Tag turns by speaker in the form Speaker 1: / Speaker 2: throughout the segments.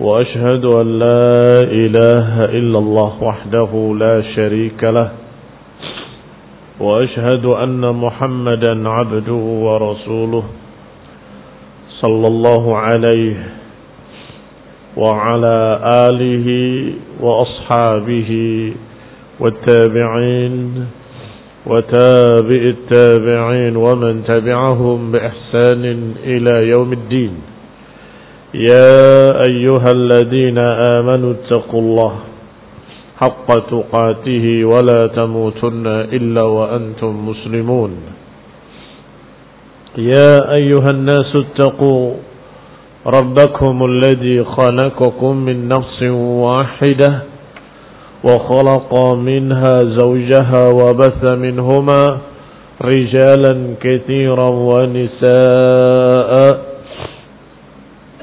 Speaker 1: وأشهد أن لا إله إلا الله وحده لا شريك له وأشهد أن محمدا عبده ورسوله صلى الله عليه وعلى آله وأصحابه والتابعين وتابع التابعين ومن تبعهم بإحسان إلى يوم الدين. يا أيها الذين آمنوا اتقوا الله حق تقاته ولا تموتن إلا وأنتم مسلمون. يا أيها الناس اتقوا ربكم الذي خلقكم من نفس واحدة وخلق منها زوجها وبث منهما رجالا كثيرا ونساء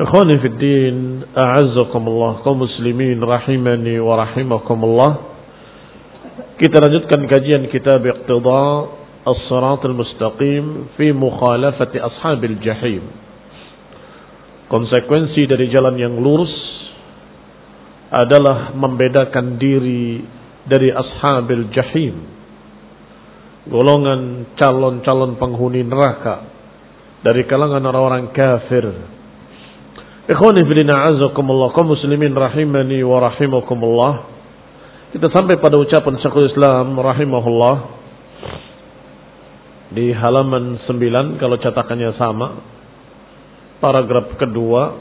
Speaker 1: Ikhwani fi din, a'azzakumullah kaum muslimin rahimani wa rahimakumullah. Kita lanjutkan kajian kitab Iqtida As-Sirat Al-Mustaqim fi mukhalafati ashabil jahim. Konsekuensi dari jalan yang lurus adalah membedakan diri dari ashabil jahim. Golongan calon-calon penghuni neraka dari kalangan orang-orang kafir Ikhwani fillah azakumullah kaum muslimin rahimani wa rahimakumullah. Kita sampai pada ucapan Syekhul Islam rahimahullah di halaman 9 kalau cetakannya sama. Paragraf kedua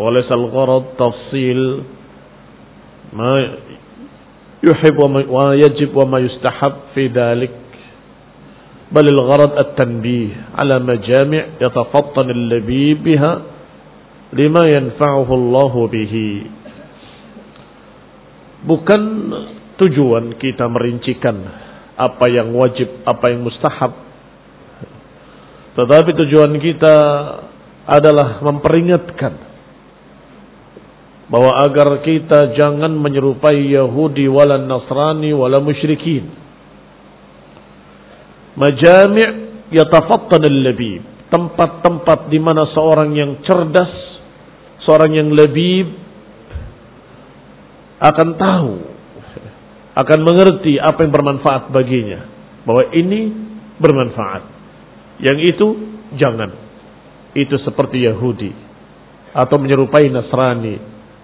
Speaker 1: oleh al-gharad tafsil ma yuhib wa yajib wa ma yustahab fi dhalik بل الغرض التنبيه على مجامع يتفطن اللبيب بها lima yanfa'uhu Allah bihi. Bukan tujuan kita merincikan apa yang wajib, apa yang mustahab. Tetapi tujuan kita adalah memperingatkan bahwa agar kita jangan menyerupai Yahudi wala Nasrani wala musyrikin. Majami' yatafattan al-labib, tempat-tempat di mana seorang yang cerdas seorang yang lebih akan tahu, akan mengerti apa yang bermanfaat baginya. Bahwa ini bermanfaat. Yang itu jangan. Itu seperti Yahudi. Atau menyerupai Nasrani.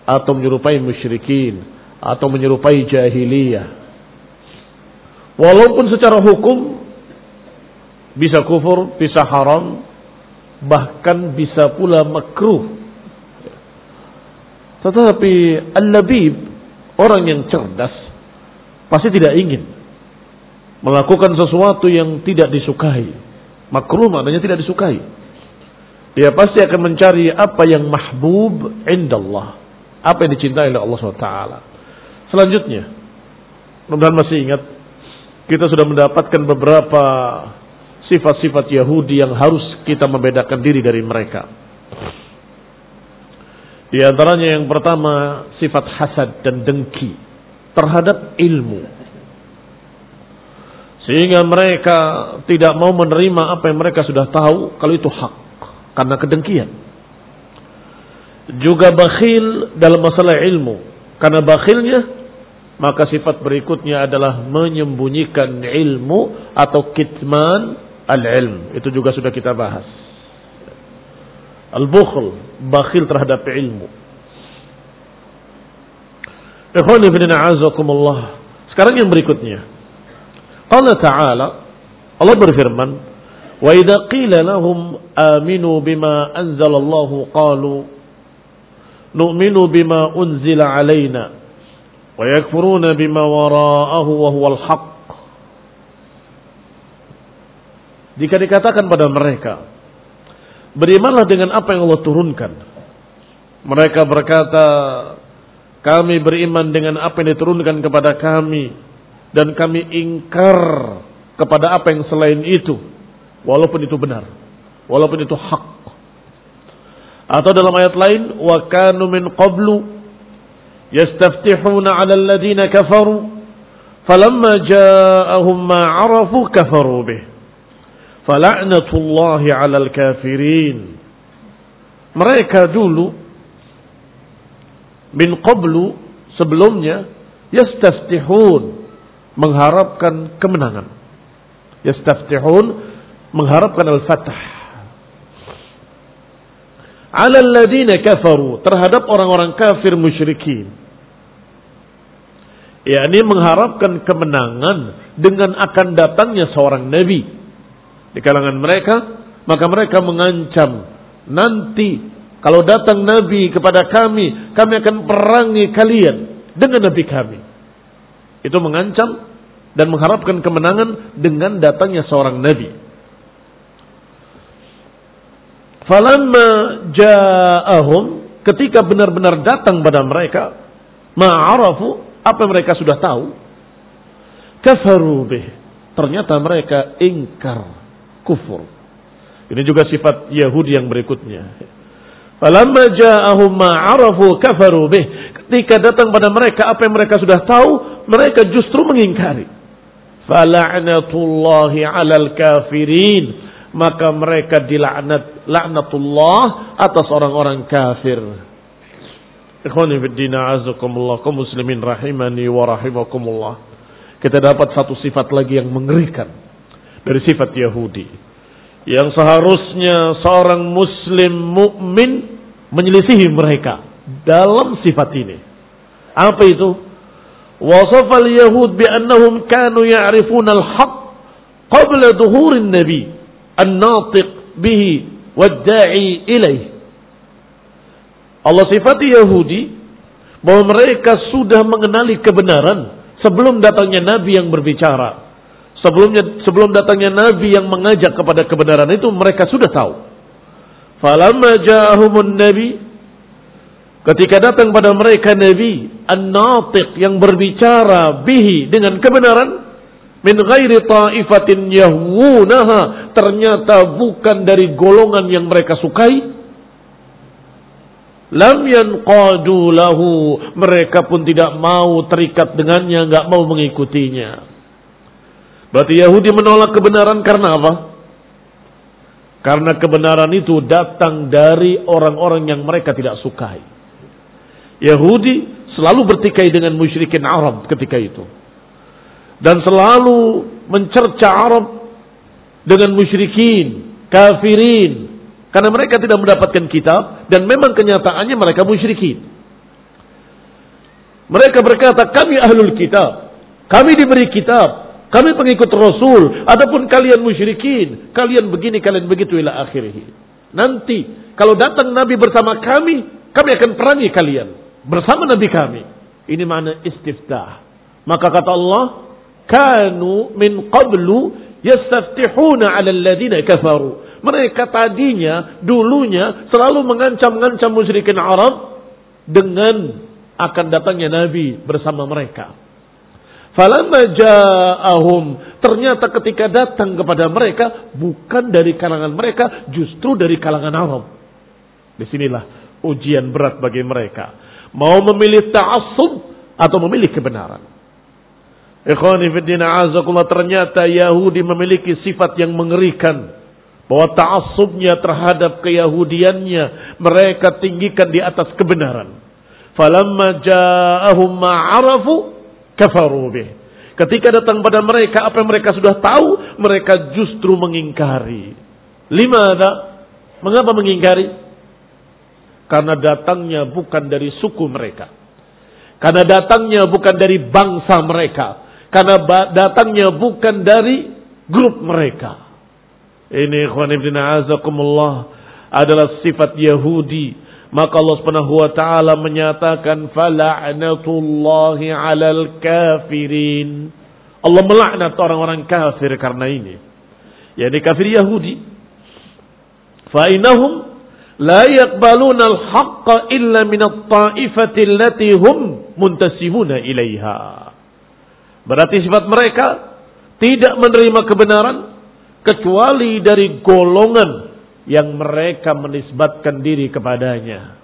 Speaker 1: Atau menyerupai musyrikin. Atau menyerupai jahiliyah. Walaupun secara hukum bisa kufur, bisa haram, bahkan bisa pula makruh tetapi al-labib, orang yang cerdas, pasti tidak ingin melakukan sesuatu yang tidak disukai. Makruh maknanya tidak disukai. Dia pasti akan mencari apa yang mahbub indallah. Apa yang dicintai oleh Allah SWT. Selanjutnya, mudah-mudahan masih ingat, kita sudah mendapatkan beberapa sifat-sifat Yahudi yang harus kita membedakan diri dari mereka. Di antaranya yang pertama sifat hasad dan dengki terhadap ilmu. Sehingga mereka tidak mau menerima apa yang mereka sudah tahu kalau itu hak karena kedengkian. Juga bakhil dalam masalah ilmu karena bakhilnya maka sifat berikutnya adalah menyembunyikan ilmu atau kitman al-ilm. Itu juga sudah kita bahas. Al-bukhl, bakhil terhadap ilmu. Ikhwani azakumullah. Sekarang yang berikutnya. Allah Ta'ala, Allah berfirman, "Wa idza qila lahum aminu bima Allah qalu nu'minu bima unzila alaina wa yakfuruna bima wara'ahu wa huwa al-haq." Jika dikatakan pada mereka, Berimanlah dengan apa yang Allah turunkan. Mereka berkata, kami beriman dengan apa yang diturunkan kepada kami. Dan kami ingkar kepada apa yang selain itu. Walaupun itu benar. Walaupun itu hak. Atau dalam ayat lain, وَكَانُوا مِنْ قَبْلُ يَسْتَفْتِحُونَ عَلَى الَّذِينَ كَفَرُوا فَلَمَّا جَاءَهُمْ مَا عَرَفُوا كَفَرُوا بِهِ Fala'natullahi 'alal kafirin. Mereka dulu min qablu sebelumnya yastaftihun mengharapkan kemenangan. Yastaftihun mengharapkan al-fath. 'Alal ladina kafaru terhadap orang-orang kafir musyrikin. yakni mengharapkan kemenangan dengan akan datangnya seorang nabi di kalangan mereka, maka mereka mengancam nanti kalau datang Nabi kepada kami, kami akan perangi kalian dengan Nabi kami. Itu mengancam dan mengharapkan kemenangan dengan datangnya seorang Nabi. Falamma ja'ahum ketika benar-benar datang pada mereka ma'arafu apa mereka sudah tahu kafaru bih ternyata mereka ingkar kufur. Ini juga sifat Yahudi yang berikutnya. Falamma ja'ahum ma'arafu kafaru bih. Ketika datang pada mereka apa yang mereka sudah tahu, mereka justru mengingkari. Fala'natullahi 'alal kafirin. Maka mereka dilaknat laknatullah atas orang-orang kafir. Ikhwani fi din azakumullah kaum muslimin rahimani wa rahimakumullah. Kita dapat satu sifat lagi yang mengerikan dari sifat Yahudi. Yang seharusnya seorang muslim mukmin menyelisihi mereka dalam sifat ini. Apa itu? Wasafal Yahud bi annahum kanu ya'rifun al-haq qabla duhurin nabi an-natiq bihi wad-da'i ilaih. Allah sifati Yahudi bahwa mereka sudah mengenali kebenaran sebelum datangnya nabi yang berbicara Sebelumnya sebelum datangnya nabi yang mengajak kepada kebenaran itu mereka sudah tahu. Falamma ja'ahumun nabi ketika datang pada mereka nabi an-natiq yang berbicara bihi dengan kebenaran min ghairi ta'ifatin yahwunaha ternyata bukan dari golongan yang mereka sukai lam yanqadu lahu mereka pun tidak mau terikat dengannya enggak mau mengikutinya Berarti Yahudi menolak kebenaran karena apa? Karena kebenaran itu datang dari orang-orang yang mereka tidak sukai. Yahudi selalu bertikai dengan musyrikin Arab ketika itu. Dan selalu mencerca Arab dengan musyrikin, kafirin. Karena mereka tidak mendapatkan kitab dan memang kenyataannya mereka musyrikin. Mereka berkata, kami ahlul kitab. Kami diberi kitab. Kami pengikut Rasul. Adapun kalian musyrikin. Kalian begini, kalian begitu. Ila akhirih. Nanti. Kalau datang Nabi bersama kami. Kami akan perangi kalian. Bersama Nabi kami. Ini mana istiftah. Maka kata Allah. Kanu min qablu yastaftihuna ala alladhina kafaru. Mereka tadinya, dulunya selalu mengancam-ngancam musyrikin Arab dengan akan datangnya Nabi bersama mereka. Falamma ja'ahum ternyata ketika datang kepada mereka bukan dari kalangan mereka justru dari kalangan Arab. Di sinilah ujian berat bagi mereka. Mau memilih ta'assub atau memilih kebenaran. Ikhwani fiddina azakullah ternyata Yahudi memiliki sifat yang mengerikan. Bahwa ta'assubnya terhadap keyahudiannya mereka tinggikan di atas kebenaran. Falamma ja'ahum ma'arafu kafaru bih. Ketika datang pada mereka apa yang mereka sudah tahu, mereka justru mengingkari. Lima ada. Mengapa mengingkari? Karena datangnya bukan dari suku mereka. Karena datangnya bukan dari bangsa mereka. Karena datangnya bukan dari grup mereka. Ini ikhwan ibn azakumullah adalah sifat Yahudi. Maka Allah Subhanahu wa taala menyatakan fala'natullahi 'alal kafirin. Allah melaknat orang-orang kafir karena ini. Yani kafir Yahudi. Fa la yaqbaluna al-haqqa illa min at-ta'ifati allati hum muntasibuna ilaiha. Berarti sifat mereka tidak menerima kebenaran kecuali dari golongan yang mereka menisbatkan diri kepadanya.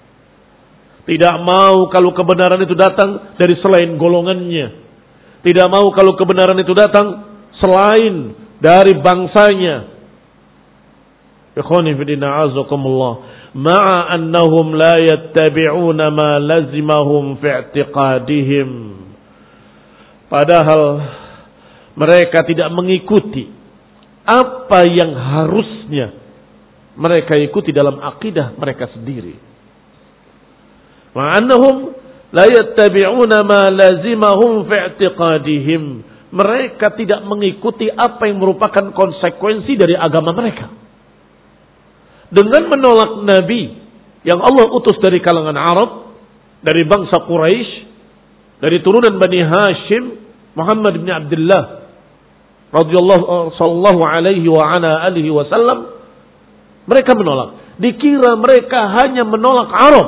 Speaker 1: Tidak mau kalau kebenaran itu datang dari selain golongannya. Tidak mau kalau kebenaran itu datang selain dari bangsanya. Ikhwani fidina azakumullah ma'a annahum la yattabi'una ma lazimahum fi i'tiqadihim padahal mereka tidak mengikuti apa yang harusnya mereka ikuti dalam akidah mereka sendiri. Ma'annahum la yattabi'una ma lazimahum fi i'tiqadihim. Mereka tidak mengikuti apa yang merupakan konsekuensi dari agama mereka. Dengan menolak Nabi yang Allah utus dari kalangan Arab, dari bangsa Quraisy, dari turunan Bani Hashim, Muhammad bin Abdullah radhiyallahu sallallahu alaihi wa ala alihi wasallam mereka menolak. Dikira mereka hanya menolak Arab.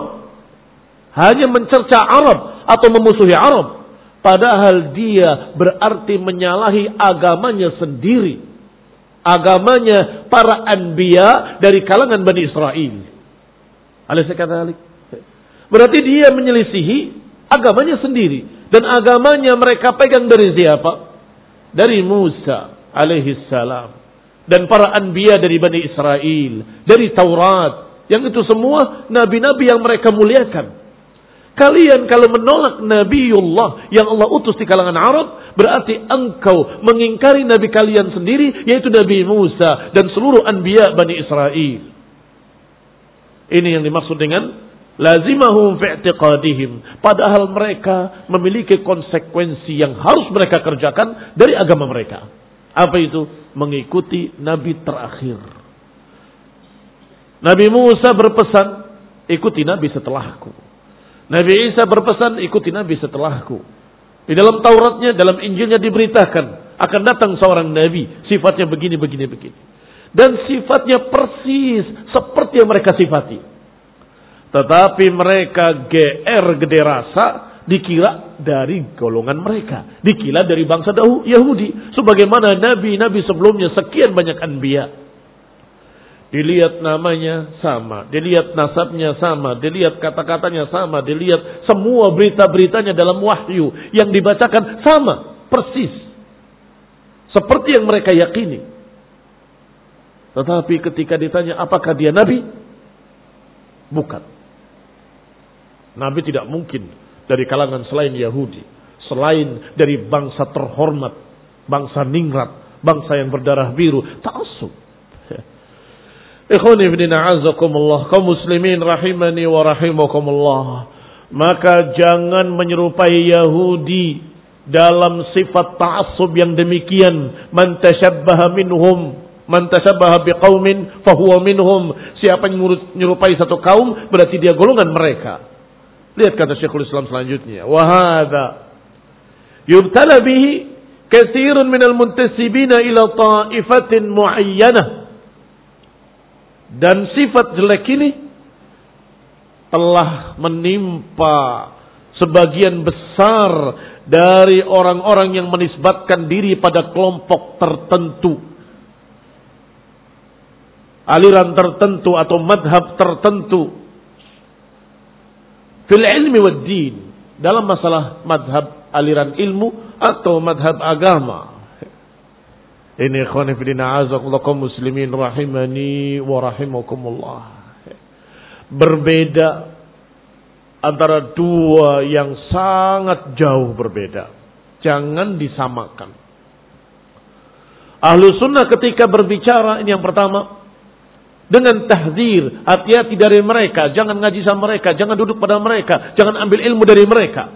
Speaker 1: Hanya mencerca Arab atau memusuhi Arab. Padahal dia berarti menyalahi agamanya sendiri agamanya para anbiya dari kalangan Bani Israel. Berarti dia menyelisihi agamanya sendiri. Dan agamanya mereka pegang dari siapa? Dari Musa alaihi salam. Dan para anbiya dari Bani Israel. Dari Taurat. Yang itu semua nabi-nabi yang mereka muliakan. Kalian kalau menolak Nabiullah yang Allah utus di kalangan Arab, berarti engkau mengingkari Nabi kalian sendiri, yaitu Nabi Musa dan seluruh anbiya Bani Israel. Ini yang dimaksud dengan lazimahum fi'tiqadihim. Padahal mereka memiliki konsekuensi yang harus mereka kerjakan dari agama mereka. Apa itu? Mengikuti Nabi terakhir. Nabi Musa berpesan, ikuti Nabi setelahku. Nabi Isa berpesan ikuti Nabi setelahku. Di dalam Tauratnya, dalam Injilnya diberitakan akan datang seorang Nabi. Sifatnya begini, begini, begini. Dan sifatnya persis seperti yang mereka sifati. Tetapi mereka GR gede rasa dikira dari golongan mereka. Dikira dari bangsa Yahudi. Sebagaimana nabi-nabi sebelumnya sekian banyak anbiya. Dilihat namanya sama, dilihat nasabnya sama, dilihat kata-katanya sama, dilihat semua berita-beritanya dalam wahyu yang dibacakan sama, persis. Seperti yang mereka yakini. Tetapi ketika ditanya apakah dia nabi? Bukan. Nabi tidak mungkin dari kalangan selain Yahudi, selain dari bangsa terhormat, bangsa ningrat, bangsa yang berdarah biru, ta'assub. Ikhwani ibn a'azakumullah. Kaum muslimin rahimani wa rahimakumullah. Maka jangan menyerupai Yahudi dalam sifat ta'assub yang demikian. Man tashabbaha minhum. Man tashabbaha biqaumin fahuwa minhum. Siapa yang menyerupai satu kaum berarti dia golongan mereka. Lihat kata Syekhul Islam selanjutnya. Wahada yubtala bihi kathirun minal muntasibina ila ta'ifatin muayyanah dan sifat jelek ini telah menimpa sebagian besar dari orang-orang yang menisbatkan diri pada kelompok tertentu. Aliran tertentu atau madhab tertentu. Fil ilmi wad din. Dalam masalah madhab aliran ilmu atau madhab agama. Ini ikhwan fillah azakullah muslimin rahimani wa rahimakumullah. Berbeda antara dua yang sangat jauh berbeda. Jangan disamakan. Ahlu sunnah ketika berbicara, ini yang pertama. Dengan tahzir, hati-hati dari mereka. Jangan ngaji sama mereka, jangan duduk pada mereka. Jangan ambil ilmu dari mereka.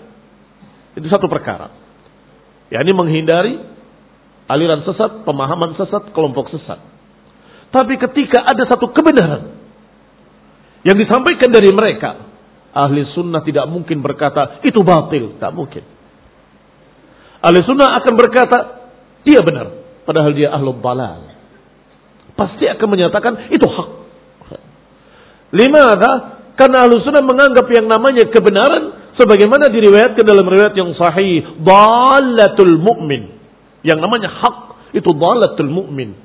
Speaker 1: Itu satu perkara. Ya ini menghindari aliran sesat, pemahaman sesat, kelompok sesat. Tapi ketika ada satu kebenaran yang disampaikan dari mereka, ahli sunnah tidak mungkin berkata itu batil, tak mungkin. Ahli sunnah akan berkata dia benar, padahal dia ahlu balal. Pasti akan menyatakan itu hak. Lima ada karena ahli sunnah menganggap yang namanya kebenaran sebagaimana diriwayatkan dalam riwayat yang sahih, dalatul mu'min yang namanya hak itu dhalatul mu'min.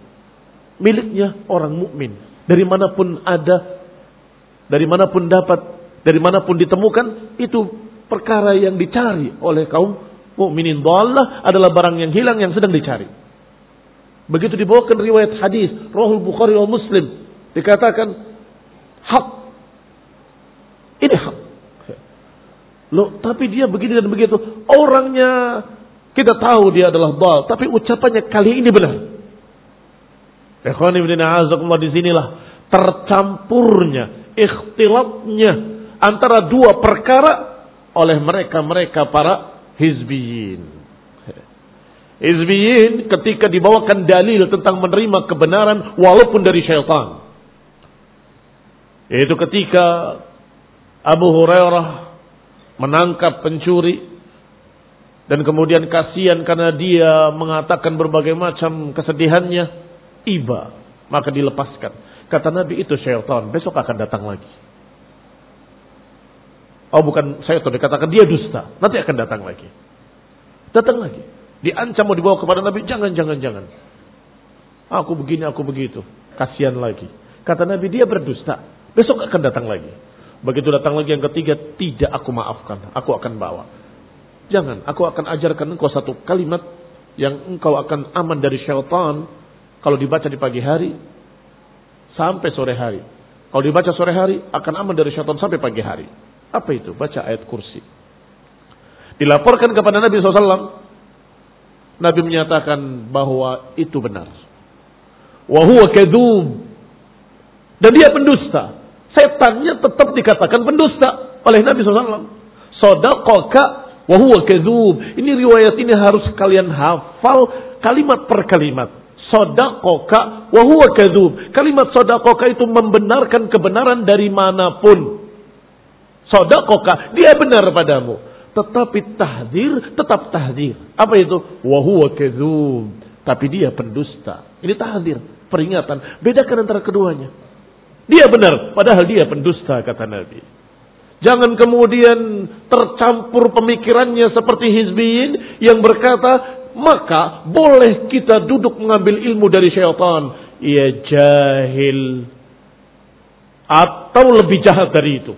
Speaker 1: Miliknya orang mukmin. Dari mana pun ada, dari mana pun dapat, dari mana pun ditemukan, itu perkara yang dicari oleh kaum mukminin. Dhalah adalah barang yang hilang yang sedang dicari. Begitu dibawakan riwayat hadis, Rahul Bukhari wa Muslim, dikatakan hak. Ini hak. Loh, tapi dia begini dan begitu. Orangnya kita tahu dia adalah dal, tapi ucapannya kali ini benar. Ikhwan ibn di sinilah tercampurnya, ikhtilatnya antara dua perkara oleh mereka-mereka para hizbiyin. Hizbiyin ketika dibawakan dalil tentang menerima kebenaran walaupun dari syaitan. Yaitu ketika Abu Hurairah menangkap pencuri dan kemudian kasihan karena dia mengatakan berbagai macam kesedihannya, iba, maka dilepaskan. Kata Nabi itu syaitan, besok akan datang lagi. Oh bukan syaitan, dikatakan dia dusta, nanti akan datang lagi. Datang lagi. Diancam mau dibawa kepada Nabi, jangan, jangan, jangan. Aku begini, aku begitu. Kasihan lagi. Kata Nabi, dia berdusta. Besok akan datang lagi. Begitu datang lagi yang ketiga, tidak aku maafkan. Aku akan bawa. Jangan, aku akan ajarkan engkau satu kalimat yang engkau akan aman dari syaitan kalau dibaca di pagi hari sampai sore hari. Kalau dibaca sore hari akan aman dari syaitan sampai pagi hari. Apa itu? Baca ayat kursi. Dilaporkan kepada Nabi SAW. Nabi menyatakan bahwa itu benar. Wahuwa kedub. Dan dia pendusta. Setannya tetap dikatakan pendusta oleh Nabi SAW. Sodakoka Wahuwa kezub. Ini riwayat ini harus kalian hafal kalimat per kalimat. Sodakoka wahuwa kezub. Kalimat sodakoka itu membenarkan kebenaran dari mana pun. Sodakoka, dia benar padamu. Tetapi tahdir, tetap tahdir. Apa itu? Wahuwa kezub. Tapi dia pendusta. Ini tahdir, peringatan. Bedakan antara keduanya. Dia benar, padahal dia pendusta, kata Nabi. Jangan kemudian tercampur pemikirannya seperti hizbiyin yang berkata, maka boleh kita duduk mengambil ilmu dari syaitan. Ia jahil. Atau lebih jahat dari itu.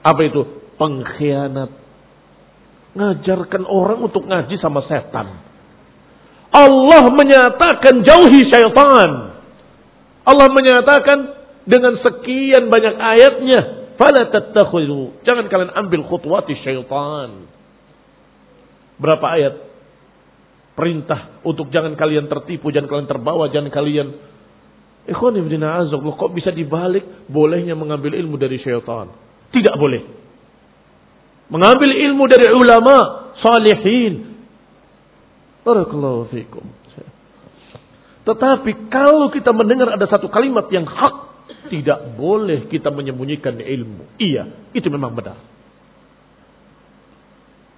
Speaker 1: Apa itu? Pengkhianat. Ngajarkan orang untuk ngaji sama setan. Allah menyatakan jauhi syaitan. Allah menyatakan dengan sekian banyak ayatnya Fala tattakhidhu. Jangan kalian ambil khutwati syaitan. Berapa ayat? Perintah untuk jangan kalian tertipu, jangan kalian terbawa, jangan kalian Ikhwan ibn kok bisa dibalik bolehnya mengambil ilmu dari syaitan? Tidak boleh. Mengambil ilmu dari ulama salihin. Barakallahu fikum. Tetapi kalau kita mendengar ada satu kalimat yang hak tidak boleh kita menyembunyikan ilmu. Iya, itu memang benar.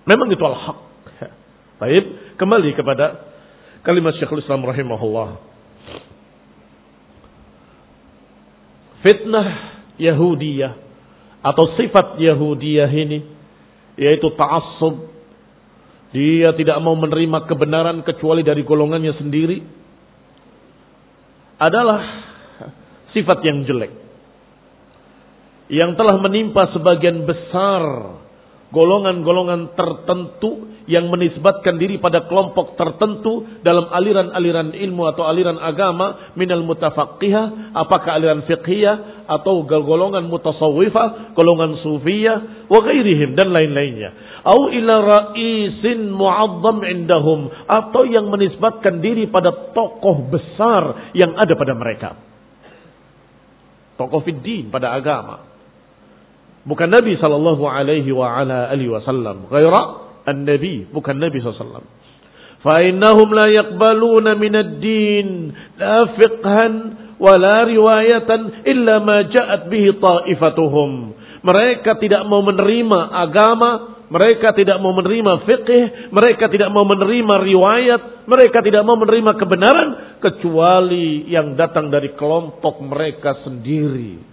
Speaker 1: Memang itu al-haq. Baik, kembali kepada kalimat Syekhul Islam rahimahullah. Fitnah Yahudiyah atau sifat Yahudiyah ini yaitu ta'assub. Dia tidak mau menerima kebenaran kecuali dari golongannya sendiri adalah sifat yang jelek. yang telah menimpa sebagian besar golongan-golongan tertentu yang menisbatkan diri pada kelompok tertentu dalam aliran-aliran ilmu atau aliran agama minal mutafaqihah apakah aliran fiqhiyah atau golongan mutasawwifah golongan sufiyah wa ghairihim dan lain-lainnya. Au ila ra'isin mu'azzam indahum atau yang menisbatkan diri pada tokoh besar yang ada pada mereka. Tokoh fiddin pada agama bukan Nabi sallallahu alaihi wa ala alihi wasallam, ghaira an-nabi, bukan Nabi sallallahu Fa innahum la yaqbaluna min ad-din la fiqhan wa la riwayatan illa ma ja'at bihi ta'ifatuhum. Mereka tidak mau menerima agama, mereka tidak mau menerima fikih, mereka tidak mau menerima riwayat, mereka tidak mau menerima kebenaran kecuali yang datang dari kelompok mereka sendiri.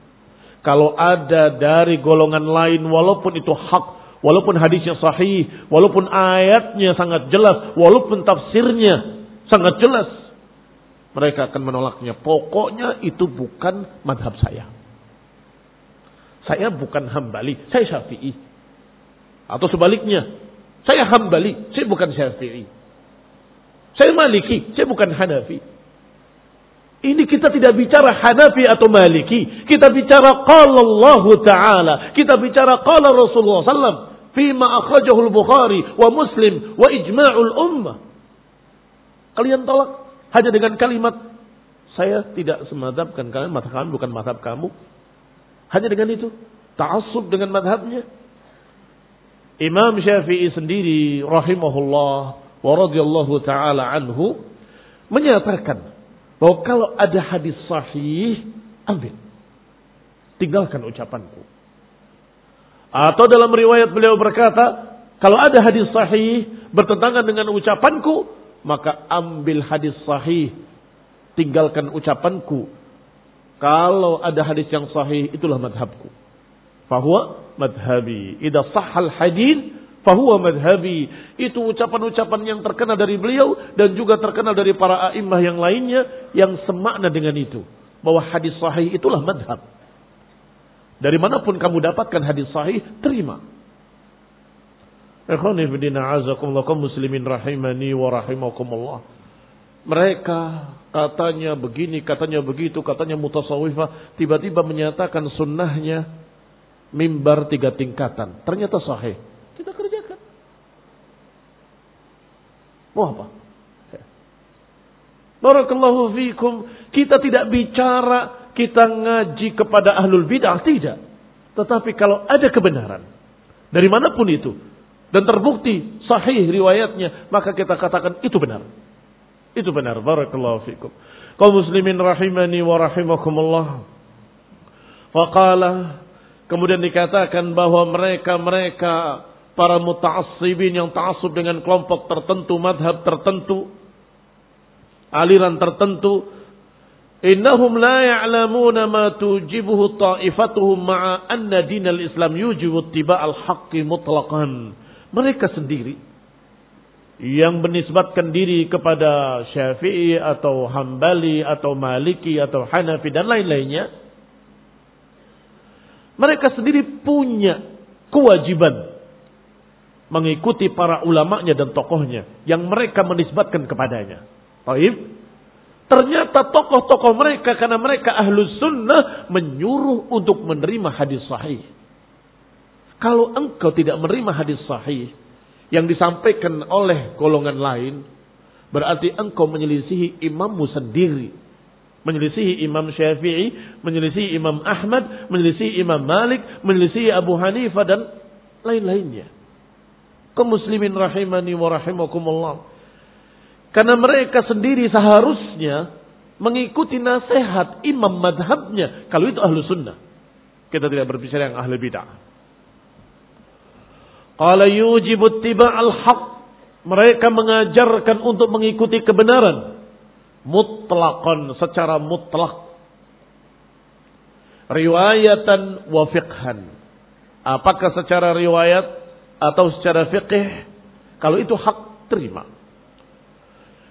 Speaker 1: Kalau ada dari golongan lain walaupun itu hak Walaupun hadisnya sahih, walaupun ayatnya sangat jelas, walaupun tafsirnya sangat jelas, mereka akan menolaknya. Pokoknya itu bukan madhab saya. Saya bukan hambali, saya syafi'i. Atau sebaliknya, saya hambali, saya bukan syafi'i. Saya maliki, saya bukan hanafi. Ini kita tidak bicara Hanafi atau Maliki. Kita bicara qala Allah Ta'ala. Kita bicara qala Rasulullah SAW. Fima akhrajahu al-Bukhari wa Muslim wa ijma'ul ummah. Kalian tolak hanya dengan kalimat saya tidak semadhabkan kalian, mata kami bukan madhab kamu. Hanya dengan itu. Ta'assub dengan madhabnya. Imam Syafi'i sendiri rahimahullah wa radhiyallahu taala anhu menyatakan bahwa kalau ada hadis sahih, ambil. Tinggalkan ucapanku. Atau dalam riwayat beliau berkata, kalau ada hadis sahih bertentangan dengan ucapanku, maka ambil hadis sahih, tinggalkan ucapanku. Kalau ada hadis yang sahih, itulah madhabku. Fahuwa madhabi. Ida sahal hadis, Fahuwa madhabi. Itu ucapan-ucapan yang terkenal dari beliau dan juga terkenal dari para a'immah yang lainnya yang semakna dengan itu. Bahwa hadis sahih itulah madhab. Dari mana pun kamu dapatkan hadis sahih, terima. muslimin rahimani wa rahimakumullah. Mereka katanya begini, katanya begitu, katanya mutasawifah. Tiba-tiba menyatakan sunnahnya mimbar tiga tingkatan. Ternyata sahih. Kita kerjakan. Mau apa? Barakallahu fikum. Kita tidak bicara, kita ngaji kepada ahlul bid'ah. Tidak. Tetapi kalau ada kebenaran. Dari mana pun itu. Dan terbukti sahih riwayatnya. Maka kita katakan itu benar. Itu benar. Barakallahu fikum. Kau muslimin rahimani wa rahimakumullah. Faqala. Kemudian dikatakan bahwa mereka-mereka para muta'assibin yang ta'assub dengan kelompok tertentu, madhab tertentu, aliran tertentu, innahum la ya'lamuna ma tujibuhu ta'ifatuhum ma'a anna dinal Islam yujibu tiba'al haqqi mutlaqan. Mereka sendiri yang menisbatkan diri kepada Syafi'i atau Hambali atau Maliki atau Hanafi dan lain-lainnya mereka sendiri punya kewajiban mengikuti para ulamanya dan tokohnya yang mereka menisbatkan kepadanya. Taib. Ternyata tokoh-tokoh mereka karena mereka ahlu sunnah menyuruh untuk menerima hadis sahih. Kalau engkau tidak menerima hadis sahih yang disampaikan oleh golongan lain, berarti engkau menyelisihi imammu sendiri. Menyelisihi Imam Syafi'i, menyelisihi Imam Ahmad, menyelisihi Imam Malik, menyelisihi Abu Hanifah dan lain-lainnya kaum muslimin rahimani wa rahimakumullah. Karena mereka sendiri seharusnya mengikuti nasihat imam madhabnya. Kalau itu ahlu sunnah. Kita tidak berbicara yang ahli bid'ah. Qala yujibu al haq. Mereka mengajarkan untuk mengikuti kebenaran. Mutlaqan, secara mutlak. Riwayatan wa fiqhan. Apakah secara riwayat atau secara fikih kalau itu hak terima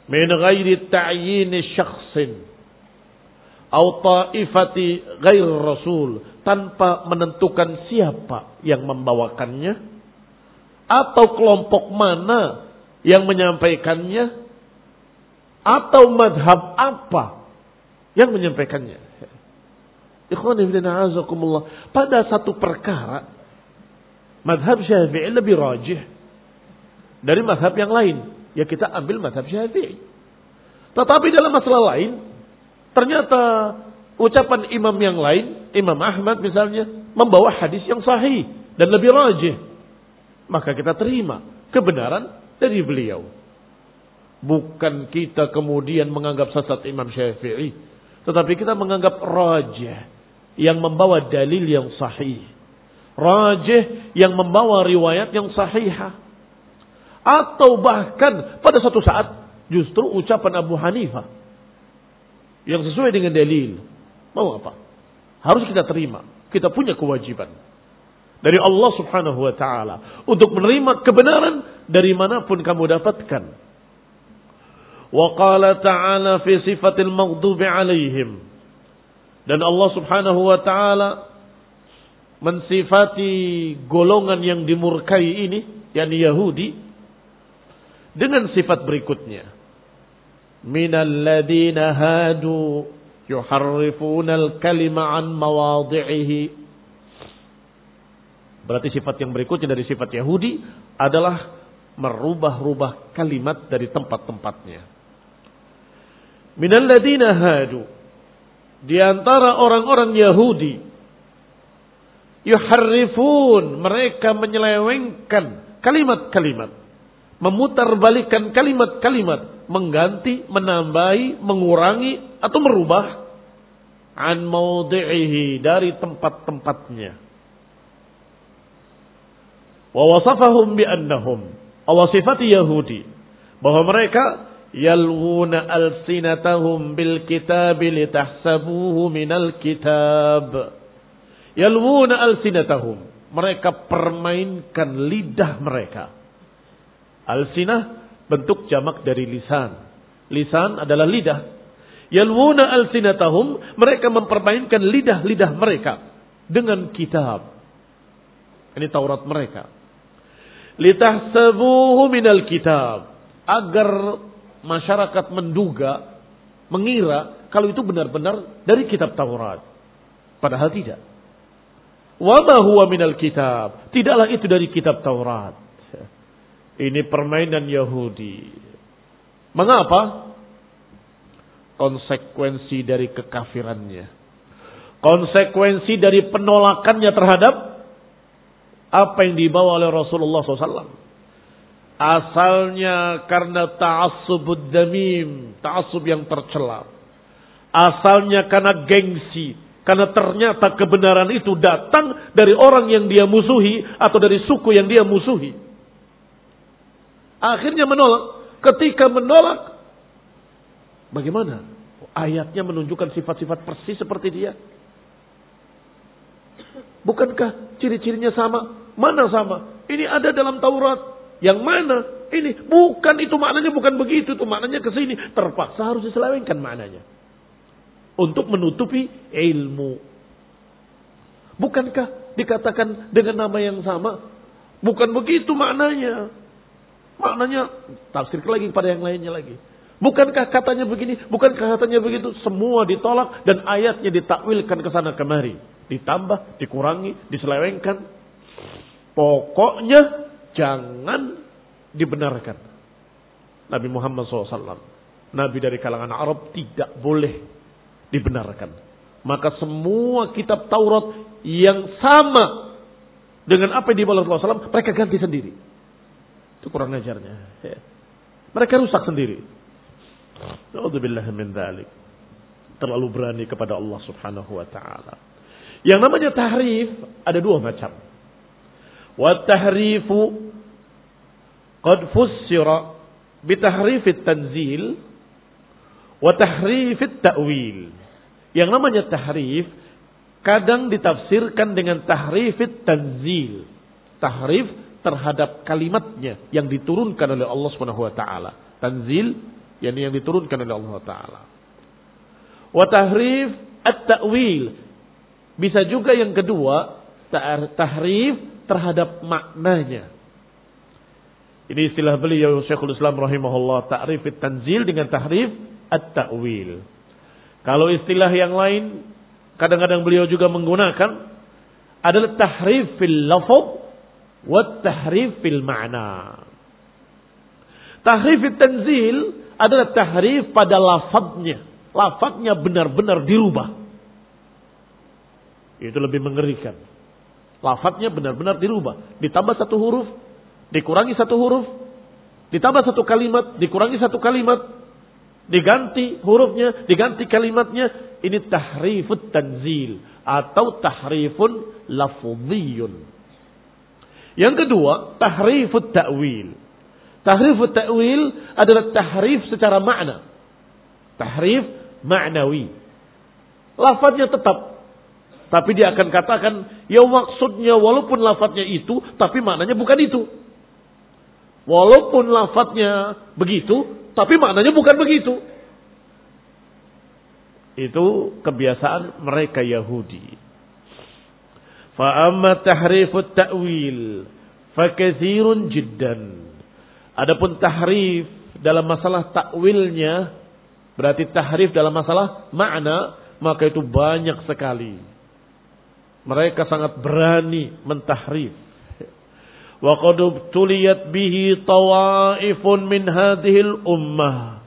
Speaker 1: min ghairi ta'yin syakhsin Au ta'ifati ghair rasul. Tanpa menentukan siapa yang membawakannya. Atau kelompok mana yang menyampaikannya. Atau madhab apa yang menyampaikannya. Ikhwanifidina Pada satu perkara. Madhab syafi'i lebih rajih. Dari madhab yang lain. Ya kita ambil madhab syafi'i. Tetapi dalam masalah lain, ternyata ucapan imam yang lain, Imam Ahmad misalnya, membawa hadis yang sahih dan lebih rajih. Maka kita terima kebenaran dari beliau. Bukan kita kemudian menganggap sesat Imam Syafi'i. Tetapi kita menganggap rajih yang membawa dalil yang sahih. Rajih yang membawa riwayat yang sahihah. Atau bahkan pada suatu saat Justru ucapan Abu Hanifah yang sesuai dengan dalil. Mau apa? Harus kita terima. Kita punya kewajiban dari Allah Subhanahu wa taala untuk menerima kebenaran dari mana pun kamu dapatkan. Qala ta'ala fi sifatil maghdubi alaihim. Dan Allah Subhanahu wa taala mensifati golongan yang dimurkai ini, yakni Yahudi dengan sifat berikutnya minal ladina hadu yuharrifuna al-kalima an mawadhi'ihi Berarti sifat yang berikutnya dari sifat Yahudi adalah merubah-rubah kalimat dari tempat-tempatnya. Minal ladina hadu di antara orang-orang Yahudi yuharrifun. Mereka menyelewengkan kalimat-kalimat. Memutarbalikkan kalimat-kalimat, mengganti, menambahi, mengurangi atau merubah. An maudhi'ihi dari tempat-tempatnya. Wa wasafahum bi annahum. Allah Yahudi. Bahwa mereka yalwuna alsinatahum bil kitab litahsabuhu minal kitab. Yalwuna alsinatahum mereka permainkan lidah mereka Alsinah bentuk jamak dari lisan. Lisan adalah lidah. Yalwuna alsinatahum, mereka mempermainkan lidah-lidah mereka dengan kitab. Ini Taurat mereka. Litahsabuhu minal kitab. Agar masyarakat menduga, mengira kalau itu benar-benar dari kitab Taurat. Padahal tidak. Wa ma huwa minal kitab. Tidaklah itu dari kitab Taurat. Ini permainan Yahudi. Mengapa? Konsekuensi dari kekafirannya. Konsekuensi dari penolakannya terhadap apa yang dibawa oleh Rasulullah SAW. Asalnya karena ta'asubud damim. Ta'asub yang tercela. Asalnya karena gengsi. Karena ternyata kebenaran itu datang dari orang yang dia musuhi. Atau dari suku yang dia musuhi. Akhirnya menolak. Ketika menolak, bagaimana? Ayatnya menunjukkan sifat-sifat persis seperti dia. Bukankah ciri-cirinya sama? Mana sama? Ini ada dalam Taurat. Yang mana? Ini bukan itu maknanya bukan begitu, itu maknanya ke sini. Terpaksa harus diselewengkan maknanya. Untuk menutupi ilmu. Bukankah dikatakan dengan nama yang sama? Bukan begitu maknanya. Maknanya tafsir lagi pada yang lainnya lagi. Bukankah katanya begini, bukankah katanya begitu, semua ditolak dan ayatnya ditakwilkan ke sana kemari. Ditambah, dikurangi, diselewengkan. Pokoknya jangan dibenarkan. Nabi Muhammad SAW, Nabi dari kalangan Arab tidak boleh dibenarkan. Maka semua kitab Taurat yang sama dengan apa yang dibawa Rasulullah SAW, mereka ganti sendiri. Itu kurang ajarnya. Ya. Mereka rusak sendiri. Min. Terlalu berani kepada Allah subhanahu wa ta'ala. Yang namanya tahrif ada dua macam. Wa tahrifu qad fussira bitahrifit tanzil wa tahrifit ta'wil. Yang namanya tahrif kadang ditafsirkan dengan tahrifit tanzil. Tahrif terhadap kalimatnya yang diturunkan oleh Allah Subhanahu wa taala. Tanzil yang yang diturunkan oleh Allah taala. Wa tahrif at-ta'wil. Bisa juga yang kedua, tahrif terhadap maknanya. Ini istilah beliau Syekhul Islam rahimahullah ta'rif tanzil dengan tahrif at-ta'wil. Kalau istilah yang lain kadang-kadang beliau juga menggunakan adalah tahrif fil lafaz wa tahrif fil ma'na. Tahrif tanzil adalah tahrif pada lafadznya. Lafadznya benar-benar dirubah. Itu lebih mengerikan. Lafadznya benar-benar dirubah. Ditambah satu huruf, dikurangi satu huruf, ditambah satu kalimat, dikurangi satu kalimat, diganti hurufnya, diganti kalimatnya, ini tahrifut tanzil atau tahrifun lafudhiyun. Yang kedua, tahrifut ta'wil. Tahrifut ta'wil adalah tahrif secara makna. Tahrif maknawi. Lafadznya tetap. Tapi dia akan katakan, ya maksudnya walaupun lafadznya itu, tapi maknanya bukan itu. Walaupun lafadznya begitu, tapi maknanya bukan begitu. Itu kebiasaan mereka Yahudi. Fa'amma tahrifut ta'wil fakathirun jiddan. Adapun tahrif dalam masalah takwilnya berarti tahrif dalam masalah makna maka itu banyak sekali. Mereka sangat berani mentahrif. Qad tuliyat bihi tawaifun min hadhil ummah.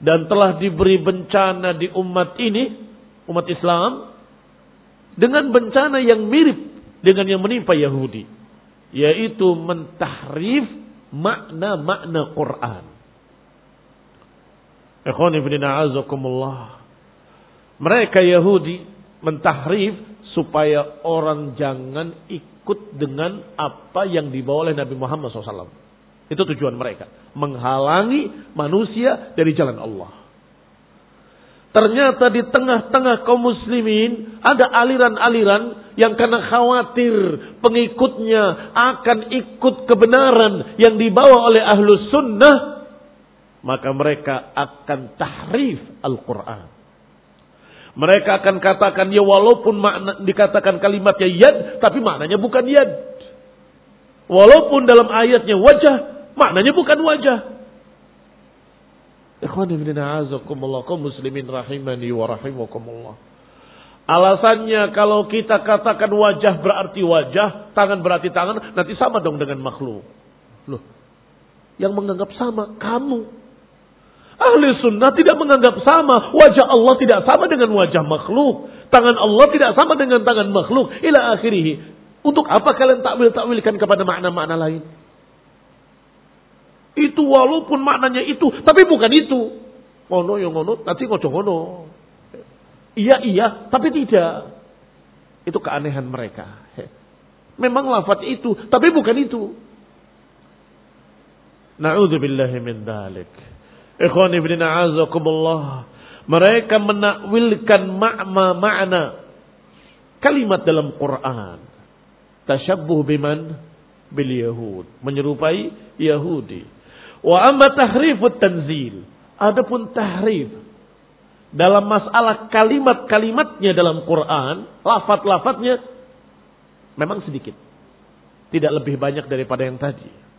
Speaker 1: Dan telah diberi bencana di umat ini, umat Islam, dengan bencana yang mirip dengan yang menimpa Yahudi. Yaitu mentahrif makna-makna Quran. Ikhwan ibn Mereka Yahudi mentahrif supaya orang jangan ikut ikut dengan apa yang dibawa oleh Nabi Muhammad SAW. Itu tujuan mereka. Menghalangi manusia dari jalan Allah. Ternyata di tengah-tengah kaum muslimin ada aliran-aliran yang karena khawatir pengikutnya akan ikut kebenaran yang dibawa oleh ahlu sunnah. Maka mereka akan tahrif Al-Quran. Mereka akan katakan ya walaupun makna dikatakan kalimatnya yad, tapi maknanya bukan yad. Walaupun dalam ayatnya wajah, maknanya bukan wajah. Muslimin rahimani wa. Alasannya kalau kita katakan wajah berarti wajah, tangan berarti tangan, nanti sama dong dengan makhluk. Loh, yang menganggap sama kamu. Ahli sunnah tidak menganggap sama. Wajah Allah tidak sama dengan wajah makhluk. Tangan Allah tidak sama dengan tangan makhluk. Ila akhirih. Untuk apa kalian takwil-takwilkan kepada makna-makna lain? Itu walaupun maknanya itu. Tapi bukan itu. Ngono yang ngono. Nanti ngojo ngono. Iya iya. Tapi tidak. Itu keanehan mereka. Memang lafaz itu. Tapi bukan itu. Na'udzubillahi dalik. Ikhwan ibn a'azakumullah. Mereka menakwilkan makna makna kalimat dalam Quran. Tashabbuh biman bil Yahud. Menyerupai Yahudi. Wa amma tahrifut tanzil. Adapun tahrif dalam masalah kalimat-kalimatnya dalam Quran, lafat-lafatnya memang sedikit. Tidak lebih banyak daripada yang tadi.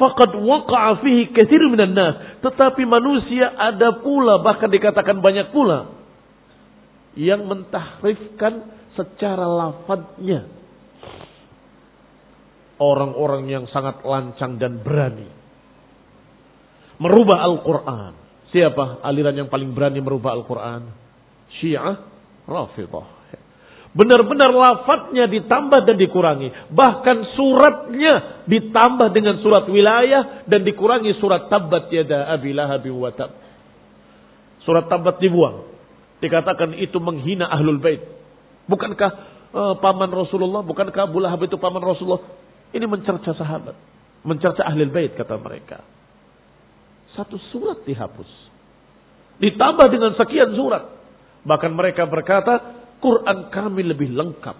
Speaker 1: Faqad waqa'a fihi katsir. Tetapi manusia ada pula bahkan dikatakan banyak pula yang mentahrifkan secara lafadznya. Orang-orang yang sangat lancang dan berani merubah Al-Qur'an. Siapa aliran yang paling berani merubah Al-Qur'an? Syiah Rafidah. Benar-benar lafadznya ditambah dan dikurangi. Bahkan suratnya ditambah dengan surat wilayah dan dikurangi surat tabat yada abi lahabi wa tab. Surat tabat dibuang. Dikatakan itu menghina ahlul bait. Bukankah uh, paman Rasulullah? Bukankah Abu Lahab itu paman Rasulullah? Ini mencerca sahabat. Mencerca ahlul bait kata mereka. Satu surat dihapus. Ditambah dengan sekian surat. Bahkan mereka berkata, Quran kami lebih lengkap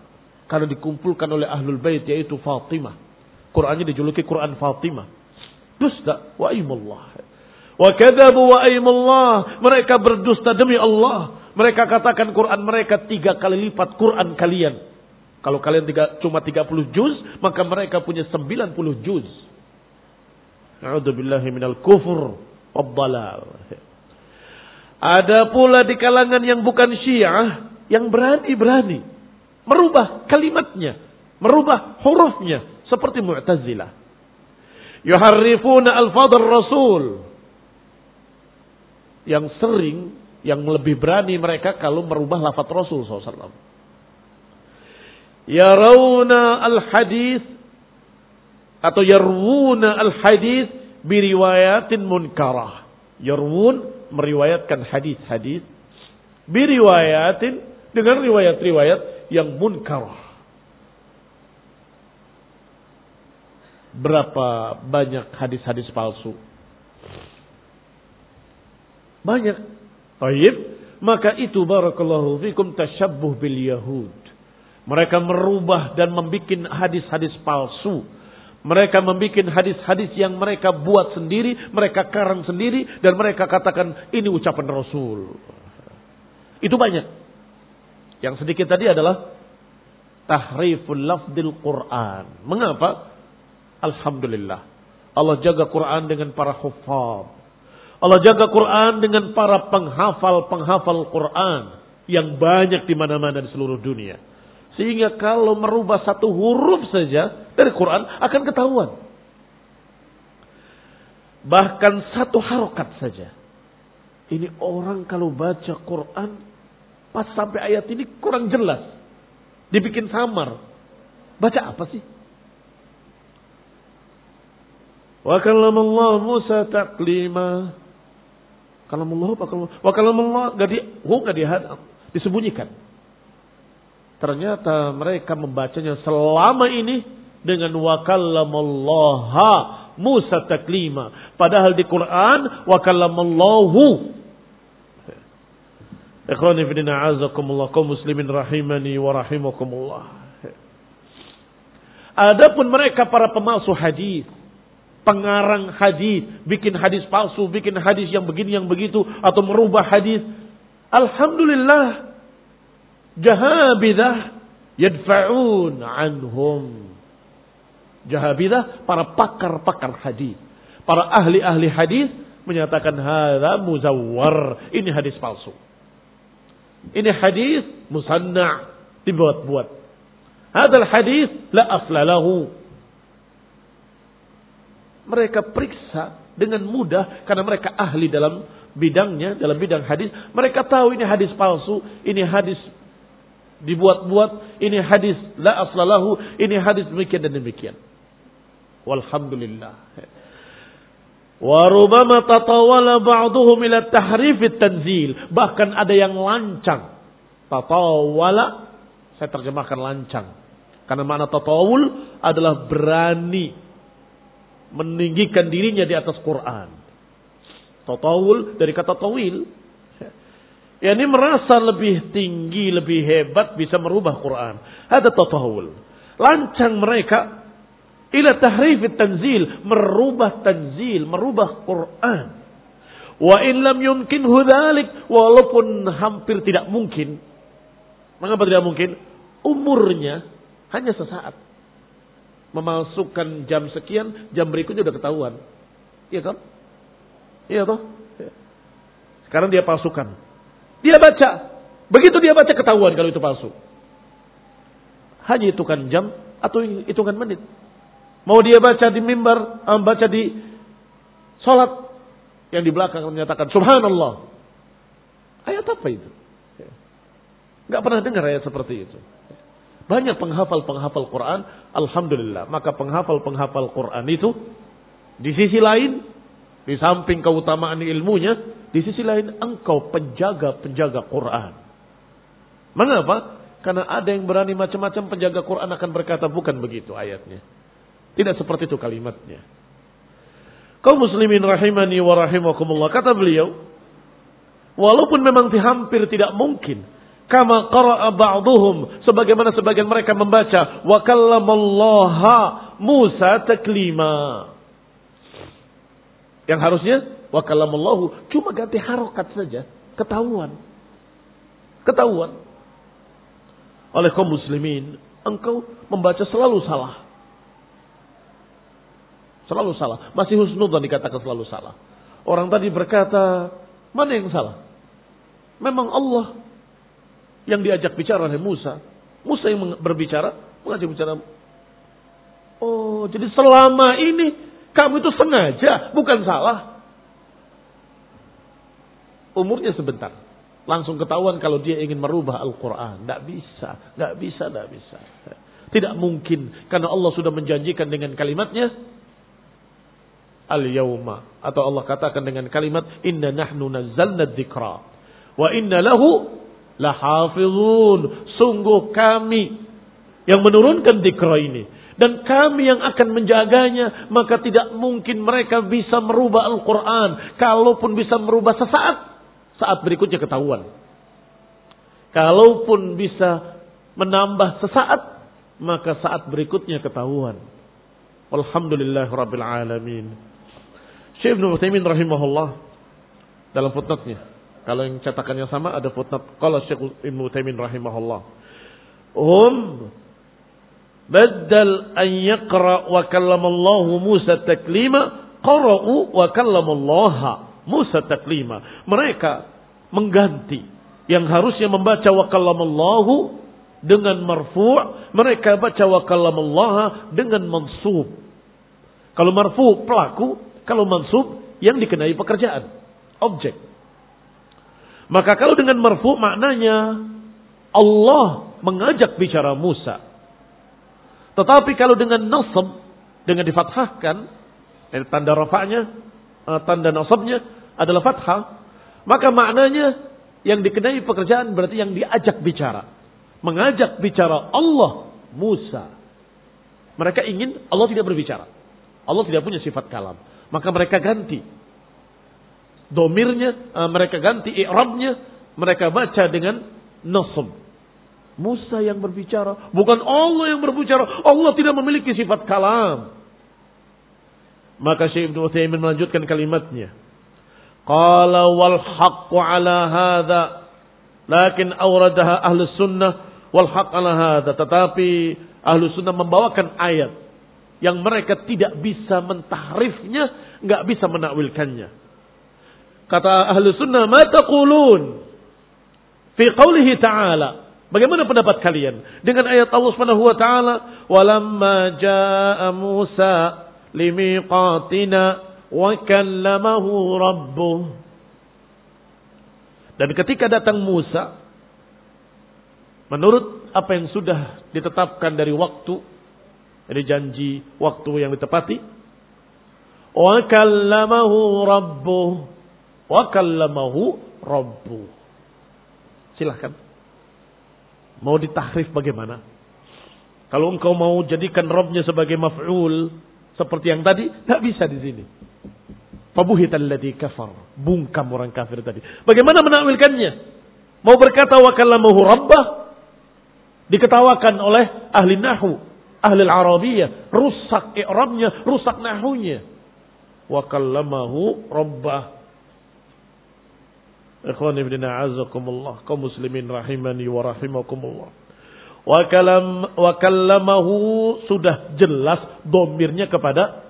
Speaker 1: karena dikumpulkan oleh ahlul bait yaitu Fatimah. Qurannya dijuluki Quran Fatimah. Dusta wa aimullah. Wa kadzabu wa aimullah. Mereka berdusta demi Allah. Mereka katakan Quran mereka tiga kali lipat Quran kalian. Kalau kalian tiga, cuma 30 juz, maka mereka punya 90 juz. A'udzubillahi minal kufur wabbalal. Ada pula di kalangan yang bukan syiah, yang berani-berani. Merubah kalimatnya. Merubah hurufnya. Seperti Mu'tazilah. Yuharrifuna al-fadl rasul. Yang sering, yang lebih berani mereka kalau merubah lafaz Rasul SAW. Yarawna al-hadis atau yarwuna al-hadis biriwayatin munkarah. Yarwun meriwayatkan hadis-hadis biriwayatin dengan riwayat-riwayat yang munkarah. Berapa banyak hadis-hadis palsu? Banyak. Baik. Maka itu barakallahu fikum tasyabbuh bil Yahud. Mereka merubah dan membuat hadis-hadis palsu. Mereka membuat hadis-hadis yang mereka buat sendiri, mereka karang sendiri, dan mereka katakan ini ucapan Rasul. Itu banyak. Yang sedikit tadi adalah tahriful lafdil Quran. Mengapa? Alhamdulillah. Allah jaga Quran dengan para hufaz. Allah jaga Quran dengan para penghafal-penghafal Quran yang banyak di mana-mana di seluruh dunia. Sehingga kalau merubah satu huruf saja dari Quran akan ketahuan. Bahkan satu harokat saja. Ini orang kalau baca Quran pas sampai ayat ini kurang jelas. Dibikin samar. Baca apa sih? Wa kallamallah Musa taklima. Kalamullah apa kalam Wa kallamallah enggak di hu enggak dihadap, disembunyikan. Ternyata mereka membacanya selama ini dengan wa kallamallaha Musa taklima. Padahal di Quran wa kallamallahu Ikhwani fi azakumullah kaum muslimin rahimani wa rahimakumullah. Adapun mereka para pemalsu hadis pengarang hadis, bikin hadis palsu, bikin hadis yang begini yang begitu atau merubah hadis. Alhamdulillah jahabidah yadfa'un anhum. Jahabidah para pakar-pakar hadis, para ahli-ahli hadis menyatakan hadza muzawwar, ini hadis palsu. Ini hadis musanna' dibuat-buat. Hadal hadis la asla lahu mereka periksa dengan mudah karena mereka ahli dalam bidangnya, dalam bidang hadis. Mereka tahu ini hadis palsu, ini hadis dibuat-buat, ini hadis la aslalahu, ini hadis demikian dan demikian. Walhamdulillah. Warubama tatawala ba'duhum ila tahrif tanzil. Bahkan ada yang lancang. Tatawala, saya terjemahkan lancang. Karena makna tatawul adalah berani meninggikan dirinya di atas Quran. Tatawul dari kata tawil. Ya ini merasa lebih tinggi, lebih hebat bisa merubah Quran. Ada tatawul. Lancang mereka ila tahrif tanzil, merubah tanzil, merubah Quran. Wa in lam yumkin hudalik, walaupun hampir tidak mungkin. Mengapa tidak mungkin? Umurnya hanya sesaat memasukkan jam sekian, jam berikutnya udah ketahuan. Iya kan? Iya toh? Sekarang dia palsukan. Dia baca. Begitu dia baca ketahuan kalau itu palsu. Hanya hitungan jam atau hitungan menit. Mau dia baca di mimbar, eh, baca di sholat. Yang di belakang menyatakan Subhanallah. Ayat apa itu? Gak pernah dengar ayat seperti itu. Banyak penghafal-penghafal Quran, alhamdulillah. Maka penghafal-penghafal Quran itu di sisi lain, di samping keutamaan ilmunya, di sisi lain engkau penjaga-penjaga Quran. Mengapa? Karena ada yang berani macam-macam penjaga Quran akan berkata bukan begitu ayatnya. Tidak seperti itu kalimatnya. Kau muslimin rahimani wa rahimakumullah. Kata beliau, walaupun memang hampir tidak mungkin kama qara'a ba'dhum sebagaimana sebagian mereka membaca wa kallamallaha Musa taklima yang harusnya wa kallamallahu cuma ganti harokat saja ketahuan Ketahuan oleh kaum muslimin, engkau membaca selalu salah. Selalu salah. Masih husnudzan dikatakan selalu salah. Orang tadi berkata, mana yang salah? Memang Allah yang diajak bicara oleh Musa. Musa yang berbicara, mengajak bicara. Oh, jadi selama ini kamu itu sengaja, bukan salah. Umurnya sebentar. Langsung ketahuan kalau dia ingin merubah Al-Quran. Tidak bisa, tidak bisa, tidak bisa. Tidak mungkin. Karena Allah sudah menjanjikan dengan kalimatnya al-yawma. Atau Allah katakan dengan kalimat inna nahnu nazzalna dzikra wa inna lahu lahafizun. Sungguh kami yang menurunkan dzikra ini dan kami yang akan menjaganya maka tidak mungkin mereka bisa merubah Al-Qur'an. Kalaupun bisa merubah sesaat saat berikutnya ketahuan. Kalaupun bisa menambah sesaat maka saat berikutnya ketahuan. Alhamdulillah Rabbil Alamin Syekh Ibn Uthaymin rahimahullah dalam footnote-nya. Kalau yang cetakannya sama ada footnote. Kalau Syekh Ibn Uthaymin rahimahullah. Um badal an yaqra wa kallamallahu Musa taklima qara'u wa kallamallaha Musa taklima. Mereka mengganti yang harusnya membaca wa kallamallahu dengan marfu' mereka baca wa kallamallaha dengan mansub. Kalau marfu' pelaku, kalau mansub yang dikenai pekerjaan, objek. Maka kalau dengan marfu maknanya Allah mengajak bicara Musa. Tetapi kalau dengan nasab dengan difathahkan tanda rafa'nya eh, tanda nasabnya adalah fathah, maka maknanya yang dikenai pekerjaan berarti yang diajak bicara. Mengajak bicara Allah Musa. Mereka ingin Allah tidak berbicara. Allah tidak punya sifat kalam. Maka mereka ganti. Domirnya, uh, mereka ganti i'rabnya, mereka baca dengan nasab. Musa yang berbicara, bukan Allah yang berbicara. Allah tidak memiliki sifat kalam. Maka Syekh Ibn Uthaymin melanjutkan kalimatnya. Qala wal haqqu ala hadha. Lakin awradaha ahlu sunnah wal haqq ala hadha. Tetapi ahlu sunnah membawakan ayat yang mereka tidak bisa mentahrifnya, nggak bisa menakwilkannya. Kata ahlu sunnah, ma taqulun fi qawlihi ta'ala. Bagaimana pendapat kalian dengan ayat Allah Subhanahu wa taala, "Walamma jaa Musa limiqatina wa kallamahu rabbuh." Dan ketika datang Musa menurut apa yang sudah ditetapkan dari waktu ini janji waktu yang ditepati. Wa kallamahu rabbuh. Wa kallamahu rabbuh. Silahkan. Mau ditahrif bagaimana? Kalau engkau mau jadikan Robnya sebagai maf'ul seperti yang tadi, tak bisa di sini. Fabuhital ladzi kafar. Bungkam orang kafir tadi. Bagaimana menakwilkannya? Mau berkata wa kallamahu rabbah diketawakan oleh ahli nahu ahli Arabiyah, rusak i'rabnya, rusak nahunya. Wa kallamahu rabbah. Ikhwan ibn a'azakumullah, kaum muslimin rahimani wa rahimakumullah. Wa kalam wa kallamahu sudah jelas domirnya kepada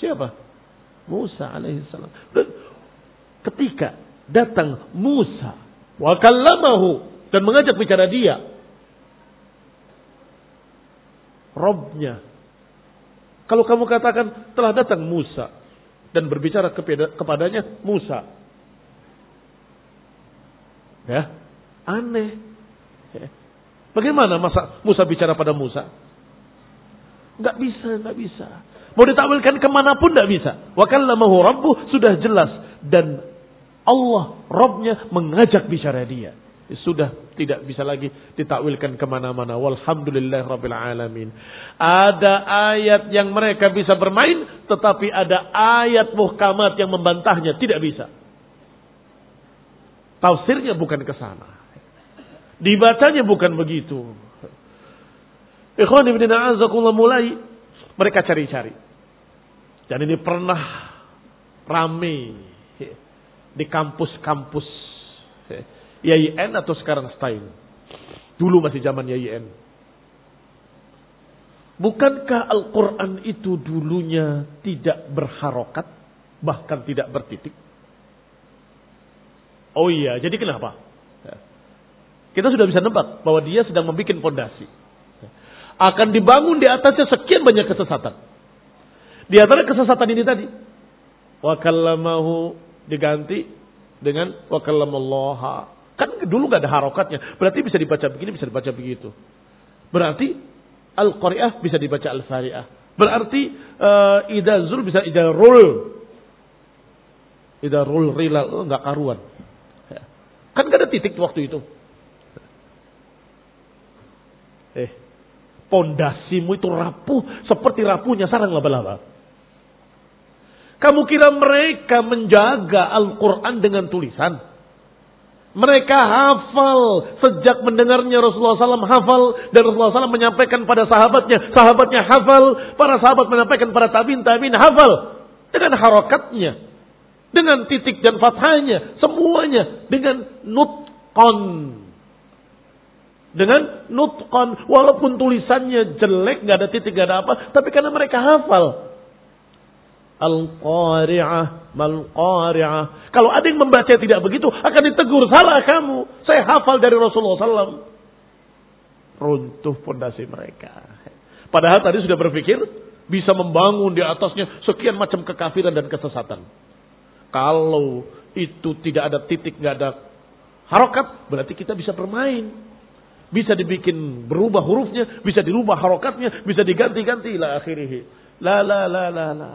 Speaker 1: siapa? Musa alaihissalam. Ketika datang Musa wa kallamahu dan mengajak bicara dia Robnya. Kalau kamu katakan telah datang Musa dan berbicara kepadanya Musa. Ya, aneh. Bagaimana masa Musa bicara pada Musa? Enggak bisa, enggak bisa. Mau ditakwilkan ke mana pun enggak bisa. Wa kallamahu rabbuh sudah jelas. Dan Allah, Robnya mengajak bicara dia sudah tidak bisa lagi ditakwilkan ke mana-mana. Walhamdulillah Rabbil Alamin. Ada ayat yang mereka bisa bermain, tetapi ada ayat muhkamat yang membantahnya. Tidak bisa. Tafsirnya bukan ke sana. Dibacanya bukan begitu. Ikhwan ibn a'azakullah mulai mereka cari-cari. Dan ini pernah rame di kampus-kampus YIN atau sekarang style? Dulu masih zaman YIN. Bukankah Al-Quran itu dulunya tidak berharokat, bahkan tidak bertitik? Oh iya, jadi kenapa? Kita sudah bisa nebak bahwa dia sedang membuat fondasi. Akan dibangun di atasnya sekian banyak kesesatan. Di antara kesesatan ini tadi, wakallamahu diganti dengan wakallamallaha. Kan dulu gak ada harokatnya. Berarti bisa dibaca begini, bisa dibaca begitu. Berarti Al-Qari'ah bisa dibaca Al-Fari'ah. Berarti uh, Ida Zul bisa Ida Rul. Ida Rul Rilal. Oh, nggak karuan. Ya. Kan gak ada titik waktu itu. Eh, pondasimu itu rapuh seperti rapuhnya sarang laba-laba. Kamu kira mereka menjaga Al-Quran dengan tulisan? Mereka hafal. Sejak mendengarnya Rasulullah SAW hafal dan Rasulullah SAW menyampaikan pada sahabatnya, sahabatnya hafal, para sahabat menyampaikan pada tabin tabin hafal. Dengan harokatnya, dengan titik dan fathahnya, semuanya dengan nutkon, dengan nutkon, walaupun tulisannya jelek, nggak ada titik, nggak ada apa, tapi karena mereka hafal, Al-Qari'ah, Mal-Qari'ah. Kalau ada yang membaca tidak begitu, akan ditegur. Salah kamu. Saya hafal dari Rasulullah SAW. Runtuh fondasi mereka. Padahal tadi sudah berpikir, bisa membangun di atasnya sekian macam kekafiran dan kesesatan. Kalau itu tidak ada titik, nggak ada harokat, berarti kita bisa bermain. Bisa dibikin berubah hurufnya, bisa dirubah harokatnya, bisa diganti-ganti. La akhirih. La la la la la.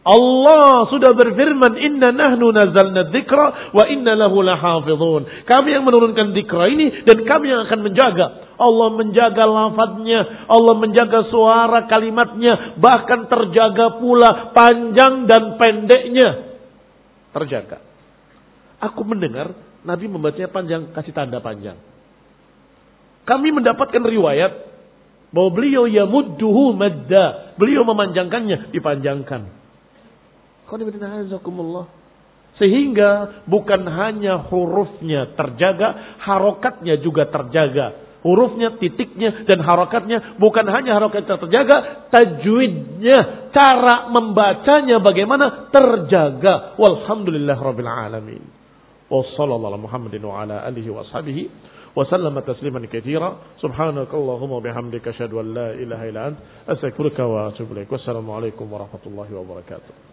Speaker 1: Allah sudah berfirman, Inna nahnu nazalna dzikra wa inna lahu lahafizun. Kami yang menurunkan dzikra ini dan kami yang akan menjaga. Allah menjaga lafadznya, Allah menjaga suara kalimatnya, bahkan terjaga pula panjang dan pendeknya. Terjaga. Aku mendengar Nabi membacanya panjang, kasih tanda panjang. Kami mendapatkan riwayat bahwa beliau yamudduhu madda. Beliau memanjangkannya, dipanjangkan. Sehingga bukan hanya hurufnya terjaga, harokatnya juga terjaga. Hurufnya, titiknya, dan harokatnya bukan hanya harokatnya terjaga, tajwidnya, cara membacanya bagaimana terjaga. Walhamdulillah Rabbil Alamin. Wassalamualaikum Muhammadin wa ala alihi wa ashabihi. وسلم تسليما كثيرا سبحانك اللهم وبحمدك اشهد ان لا اله الا انت استغفرك واتوب اليك والسلام عليكم ورحمه الله وبركاته